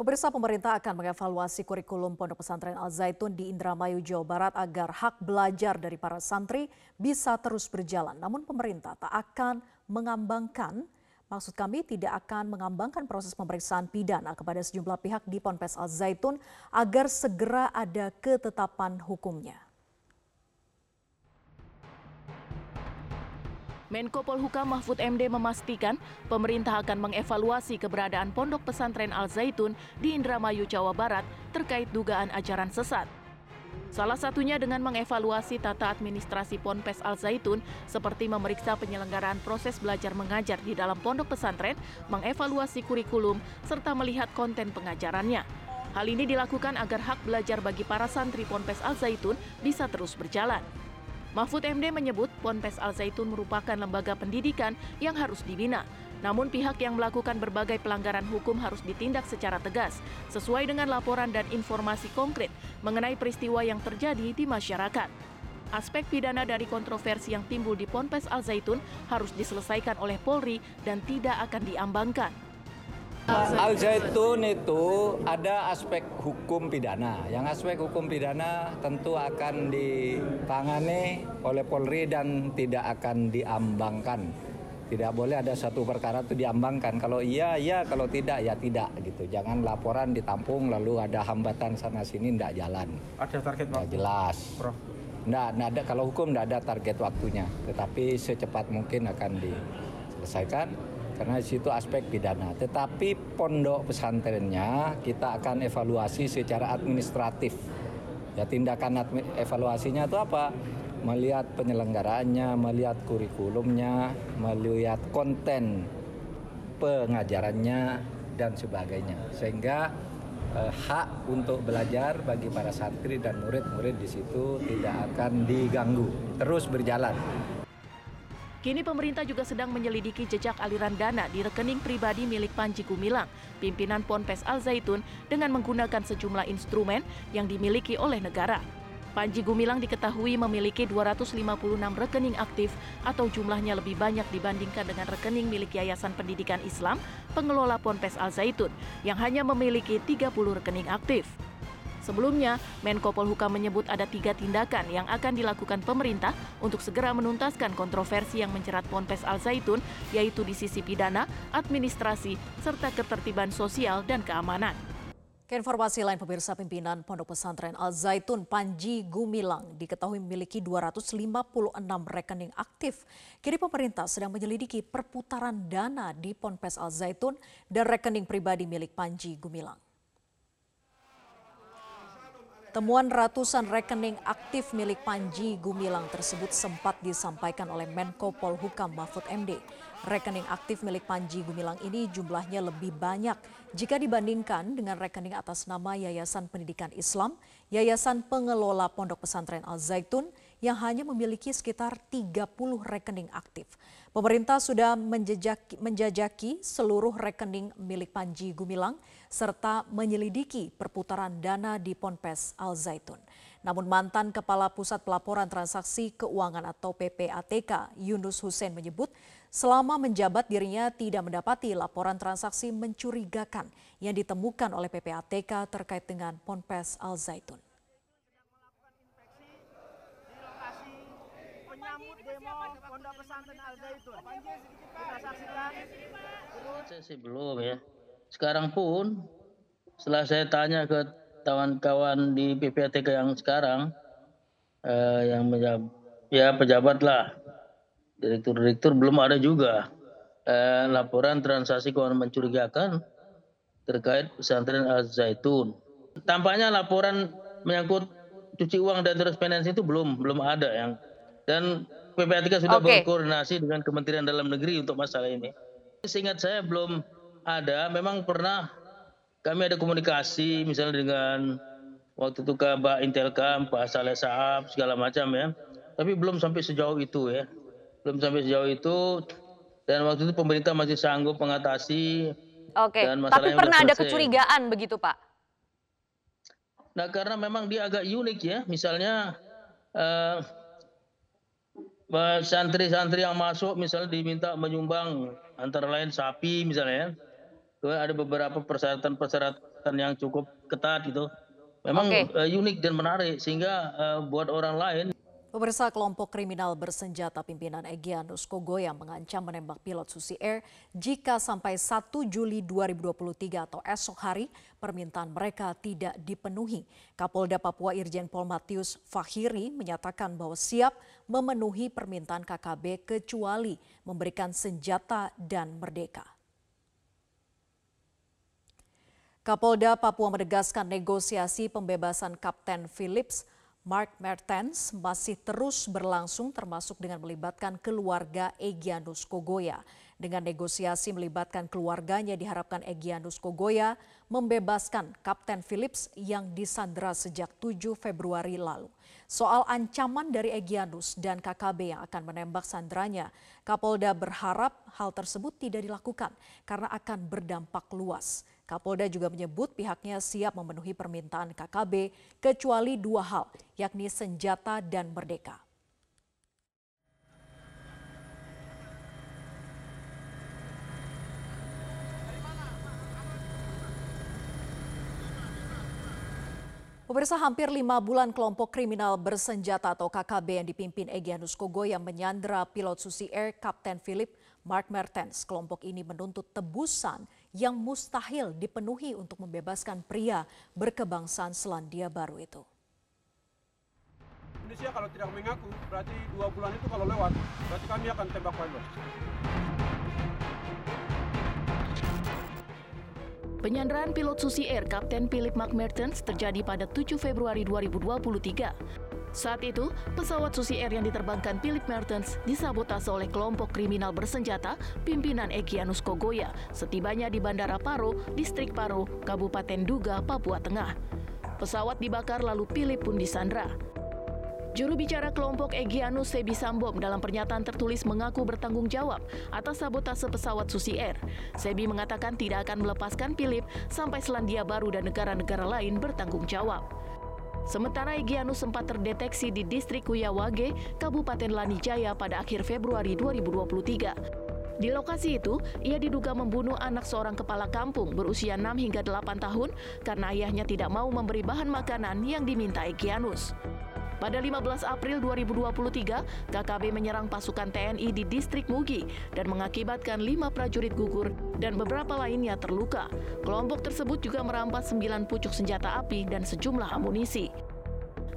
Pemirsa pemerintah akan mengevaluasi kurikulum Pondok Pesantren Al Zaitun di Indramayu, Jawa Barat agar hak belajar dari para santri bisa terus berjalan. Namun pemerintah tak akan mengambangkan, maksud kami tidak akan mengambangkan proses pemeriksaan pidana kepada sejumlah pihak di Ponpes Al Zaitun agar segera ada ketetapan hukumnya. Menko Polhukam Mahfud MD memastikan pemerintah akan mengevaluasi keberadaan Pondok Pesantren Al Zaitun di Indramayu, Jawa Barat terkait dugaan ajaran sesat. Salah satunya dengan mengevaluasi tata administrasi Ponpes Al Zaitun seperti memeriksa penyelenggaraan proses belajar mengajar di dalam pondok pesantren, mengevaluasi kurikulum, serta melihat konten pengajarannya. Hal ini dilakukan agar hak belajar bagi para santri Ponpes Al Zaitun bisa terus berjalan. Mahfud MD menyebut Ponpes Al Zaitun merupakan lembaga pendidikan yang harus dibina. Namun pihak yang melakukan berbagai pelanggaran hukum harus ditindak secara tegas, sesuai dengan laporan dan informasi konkret mengenai peristiwa yang terjadi di masyarakat. Aspek pidana dari kontroversi yang timbul di Ponpes Al Zaitun harus diselesaikan oleh Polri dan tidak akan diambangkan. Al Zaitun itu ada aspek hukum pidana. Yang aspek hukum pidana tentu akan ditangani oleh Polri dan tidak akan diambangkan. Tidak boleh ada satu perkara itu diambangkan. Kalau iya, iya. Kalau tidak, ya tidak. gitu. Jangan laporan ditampung lalu ada hambatan sana sini tidak jalan. Ada target waktu? jelas. Prof. Nggak, nggak ada kalau hukum tidak ada target waktunya. Tetapi secepat mungkin akan diselesaikan karena di situ aspek pidana. Tetapi pondok pesantrennya kita akan evaluasi secara administratif. Ya tindakan evaluasinya itu apa? Melihat penyelenggaraannya, melihat kurikulumnya, melihat konten pengajarannya dan sebagainya. Sehingga eh, hak untuk belajar bagi para santri dan murid-murid di situ tidak akan diganggu, terus berjalan. Kini pemerintah juga sedang menyelidiki jejak aliran dana di rekening pribadi milik Panji Gumilang, pimpinan Ponpes Al Zaitun dengan menggunakan sejumlah instrumen yang dimiliki oleh negara. Panji Gumilang diketahui memiliki 256 rekening aktif atau jumlahnya lebih banyak dibandingkan dengan rekening milik Yayasan Pendidikan Islam pengelola Ponpes Al Zaitun yang hanya memiliki 30 rekening aktif. Sebelumnya, Menko Polhukam menyebut ada tiga tindakan yang akan dilakukan pemerintah untuk segera menuntaskan kontroversi yang menjerat Ponpes Al Zaitun, yaitu di sisi pidana, administrasi, serta ketertiban sosial dan keamanan. Keinformasi lain pemirsa pimpinan Pondok Pesantren Al Zaitun Panji Gumilang diketahui memiliki 256 rekening aktif. Kini pemerintah sedang menyelidiki perputaran dana di Ponpes Al Zaitun dan rekening pribadi milik Panji Gumilang. Temuan ratusan rekening aktif milik Panji Gumilang tersebut sempat disampaikan oleh Menko Polhukam Mahfud MD. Rekening aktif milik Panji Gumilang ini jumlahnya lebih banyak jika dibandingkan dengan rekening atas nama Yayasan Pendidikan Islam, Yayasan Pengelola Pondok Pesantren Al Zaitun yang hanya memiliki sekitar 30 rekening aktif. Pemerintah sudah menjejaki, menjajaki seluruh rekening milik Panji Gumilang serta menyelidiki perputaran dana di Ponpes Al Zaitun. Namun mantan Kepala Pusat Pelaporan Transaksi Keuangan atau PPATK Yunus Hussein menyebut selama menjabat dirinya tidak mendapati laporan transaksi mencurigakan yang ditemukan oleh PPATK terkait dengan Ponpes Al Zaitun. Pondok Pesantren Al Zaitun. Kita saksikan. Saya sih belum ya. Sekarang pun setelah saya tanya ke kawan-kawan di PPATK yang sekarang eh, yang menjab, ya pejabat lah direktur-direktur belum ada juga eh, laporan transaksi keuangan mencurigakan terkait pesantren Al Zaitun. Tampaknya laporan menyangkut cuci uang dan transparansi itu belum belum ada yang dan PPATK sudah okay. berkoordinasi dengan Kementerian Dalam Negeri untuk masalah ini. Seingat saya belum ada, memang pernah kami ada komunikasi misalnya dengan waktu itu Mbak Intelkam, Pak Saleh Saab, segala macam ya. Tapi belum sampai sejauh itu ya. Belum sampai sejauh itu. Dan waktu itu pemerintah masih sanggup mengatasi. Oke, tapi pernah ada kecurigaan begitu Pak? Nah karena memang dia agak unik ya. Misalnya uh, santri-santri yang masuk misalnya diminta menyumbang antara lain sapi misalnya ya. Ada beberapa persyaratan-persyaratan yang cukup ketat gitu. Memang okay. uh, unik dan menarik sehingga uh, buat orang lain Pemirsa kelompok kriminal bersenjata pimpinan Egyanus Kogoya mengancam menembak pilot Susi Air jika sampai 1 Juli 2023 atau esok hari permintaan mereka tidak dipenuhi. Kapolda Papua Irjen Pol Matius Fahiri menyatakan bahwa siap memenuhi permintaan KKB kecuali memberikan senjata dan merdeka. Kapolda Papua menegaskan negosiasi pembebasan Kapten Phillips Mark Mertens masih terus berlangsung termasuk dengan melibatkan keluarga Egyanus Kogoya. Dengan negosiasi melibatkan keluarganya diharapkan Egyanus Kogoya membebaskan Kapten Phillips yang disandera sejak 7 Februari lalu. Soal ancaman dari Egyanus dan KKB yang akan menembak sandranya, Kapolda berharap hal tersebut tidak dilakukan karena akan berdampak luas. Kapolda juga menyebut pihaknya siap memenuhi permintaan KKB kecuali dua hal, yakni senjata dan merdeka. Pemirsa hampir lima bulan kelompok kriminal bersenjata atau KKB yang dipimpin Egyanus Kogo yang menyandra pilot Susi Air Kapten Philip Mark Mertens. Kelompok ini menuntut tebusan yang mustahil dipenuhi untuk membebaskan pria berkebangsaan Selandia Baru itu. Indonesia kalau tidak mengaku, berarti dua bulan itu kalau lewat, berarti kami akan tembak pilot. Penyanderaan pilot Susi Air Kapten Philip McMertens terjadi pada 7 Februari 2023. Saat itu, pesawat Susi Air yang diterbangkan Philip Mertens disabotase oleh kelompok kriminal bersenjata pimpinan Egyanus Kogoya setibanya di Bandara Paro, Distrik Paro, Kabupaten Duga, Papua Tengah. Pesawat dibakar lalu Philip pun disandra. Juru bicara kelompok Egyanus Sebi Sambom dalam pernyataan tertulis mengaku bertanggung jawab atas sabotase pesawat Susi Air. Sebi mengatakan tidak akan melepaskan Philip sampai Selandia Baru dan negara-negara lain bertanggung jawab. Sementara Egyanus sempat terdeteksi di distrik Kuyawage, Kabupaten Lanijaya pada akhir Februari 2023. Di lokasi itu, ia diduga membunuh anak seorang kepala kampung berusia 6 hingga 8 tahun karena ayahnya tidak mau memberi bahan makanan yang diminta Egyanus. Pada 15 April 2023, KKB menyerang pasukan TNI di distrik Mugi dan mengakibatkan lima prajurit gugur dan beberapa lainnya terluka. Kelompok tersebut juga merampas sembilan pucuk senjata api dan sejumlah amunisi.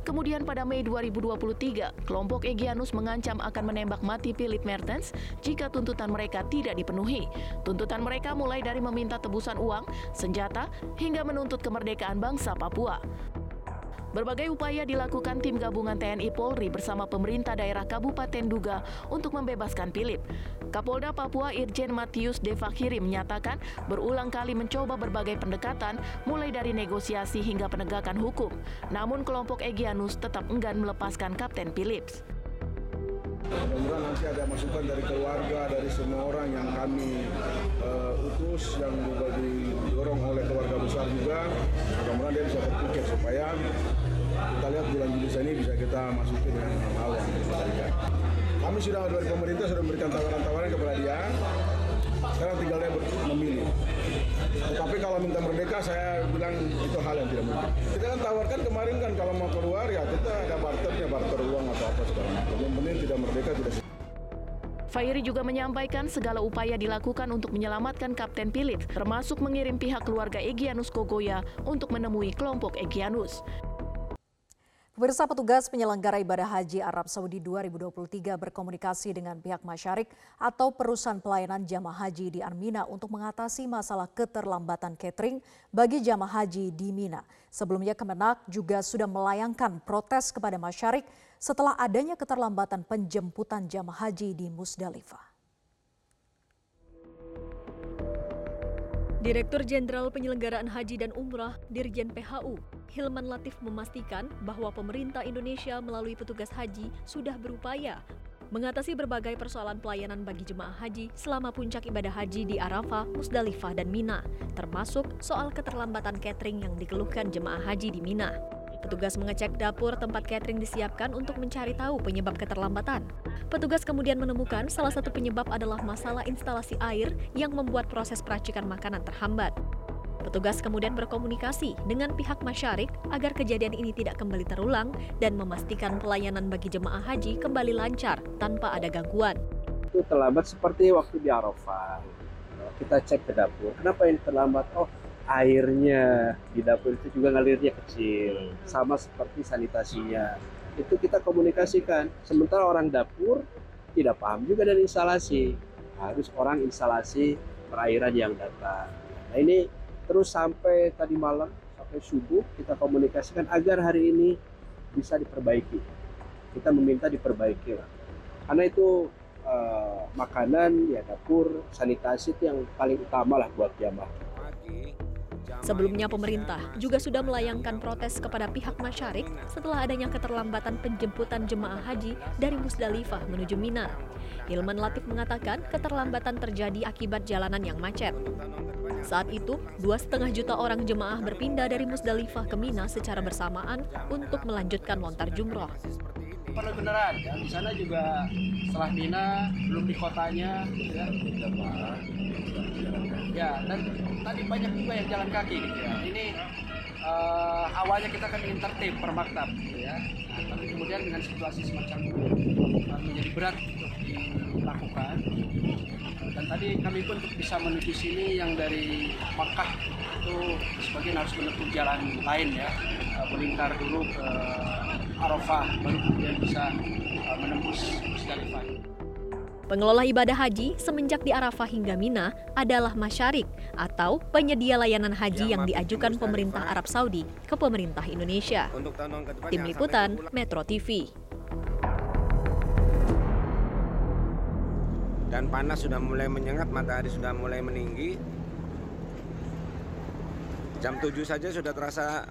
Kemudian pada Mei 2023, kelompok Egyanus mengancam akan menembak mati Philip Mertens jika tuntutan mereka tidak dipenuhi. Tuntutan mereka mulai dari meminta tebusan uang, senjata, hingga menuntut kemerdekaan bangsa Papua. Berbagai upaya dilakukan tim gabungan TNI Polri bersama pemerintah daerah Kabupaten Duga untuk membebaskan Philip. Kapolda Papua Irjen Matius Devakiri menyatakan berulang kali mencoba berbagai pendekatan mulai dari negosiasi hingga penegakan hukum. Namun kelompok Egyanus tetap enggan melepaskan Kapten Philips. Mudah-mudahan nanti ada masukan dari keluarga, dari semua orang yang kami uh, utus, yang juga didorong oleh keluarga besar juga. Mudah-mudahan dia bisa berpikir supaya kita lihat bulan Juli ini bisa kita masuki dengan hal-hal yang Kami sudah dari pemerintah sudah memberikan tawaran-tawaran Tetapi kalau minta merdeka, saya bilang itu hal yang tidak mungkin. Kita kan tawarkan kemarin kan kalau mau keluar ya kita ada barternya, barter uang atau apa segala macam. Yang penting tidak merdeka, tidak Fairi juga menyampaikan segala upaya dilakukan untuk menyelamatkan Kapten Philip, termasuk mengirim pihak keluarga Egyanus Kogoya untuk menemui kelompok Egyanus. Pemirsa petugas penyelenggara ibadah haji Arab Saudi 2023 berkomunikasi dengan pihak masyarik atau perusahaan pelayanan jamaah haji di Armina untuk mengatasi masalah keterlambatan catering bagi jamaah haji di Mina. Sebelumnya Kemenak juga sudah melayangkan protes kepada masyarik setelah adanya keterlambatan penjemputan jamaah haji di Musdalifah. Direktur Jenderal Penyelenggaraan Haji dan Umrah Dirjen PHU, Hilman Latif memastikan bahwa pemerintah Indonesia melalui petugas haji sudah berupaya mengatasi berbagai persoalan pelayanan bagi jemaah haji selama puncak ibadah haji di Arafah, Musdalifah, dan Mina, termasuk soal keterlambatan catering yang dikeluhkan jemaah haji di Mina. Petugas mengecek dapur tempat catering disiapkan untuk mencari tahu penyebab keterlambatan. Petugas kemudian menemukan salah satu penyebab adalah masalah instalasi air yang membuat proses peracikan makanan terhambat. Petugas kemudian berkomunikasi dengan pihak masyarik agar kejadian ini tidak kembali terulang dan memastikan pelayanan bagi jemaah haji kembali lancar tanpa ada gangguan. Itu terlambat seperti waktu di Arafah. Kita cek ke dapur, kenapa ini terlambat? Oh, airnya di dapur itu juga ngalirnya kecil, sama seperti sanitasinya. Itu kita komunikasikan. Sementara orang dapur tidak paham juga dari instalasi. Harus orang instalasi perairan yang datang. Nah ini terus sampai tadi malam sampai subuh kita komunikasikan agar hari ini bisa diperbaiki. Kita meminta diperbaiki lah. Karena itu uh, makanan ya dapur sanitasi itu yang paling utama lah buat jamaah. Sebelumnya pemerintah juga sudah melayangkan protes kepada pihak masyarik setelah adanya keterlambatan penjemputan jemaah haji dari Musdalifah menuju Mina. Hilman Latif mengatakan keterlambatan terjadi akibat jalanan yang macet. Saat itu, dua setengah juta orang jemaah berpindah dari Musdalifah ke Mina secara bersamaan untuk melanjutkan lontar jumroh. Perlu beneran, ya. di sana juga setelah Mina, belum di kotanya, ya. Ya, dan tadi banyak juga yang jalan kaki gitu ya. Ini uh, awalnya kita kan ingin tertib per maktab, gitu ya. Nah, tapi kemudian dengan situasi semacam itu uh, menjadi berat untuk dilakukan dan tadi kami pun bisa menuju sini yang dari Makkah itu sebagian harus menempuh jalan lain ya melingkar dulu ke Arafah baru kemudian bisa menembus Musdalifah. Pengelola ibadah haji semenjak di Arafah hingga Mina adalah masyarik atau penyedia layanan haji yang diajukan pemerintah Arab Saudi ke pemerintah Indonesia. Tim Liputan Metro TV. dan panas sudah mulai menyengat, matahari sudah mulai meninggi. Jam 7 saja sudah terasa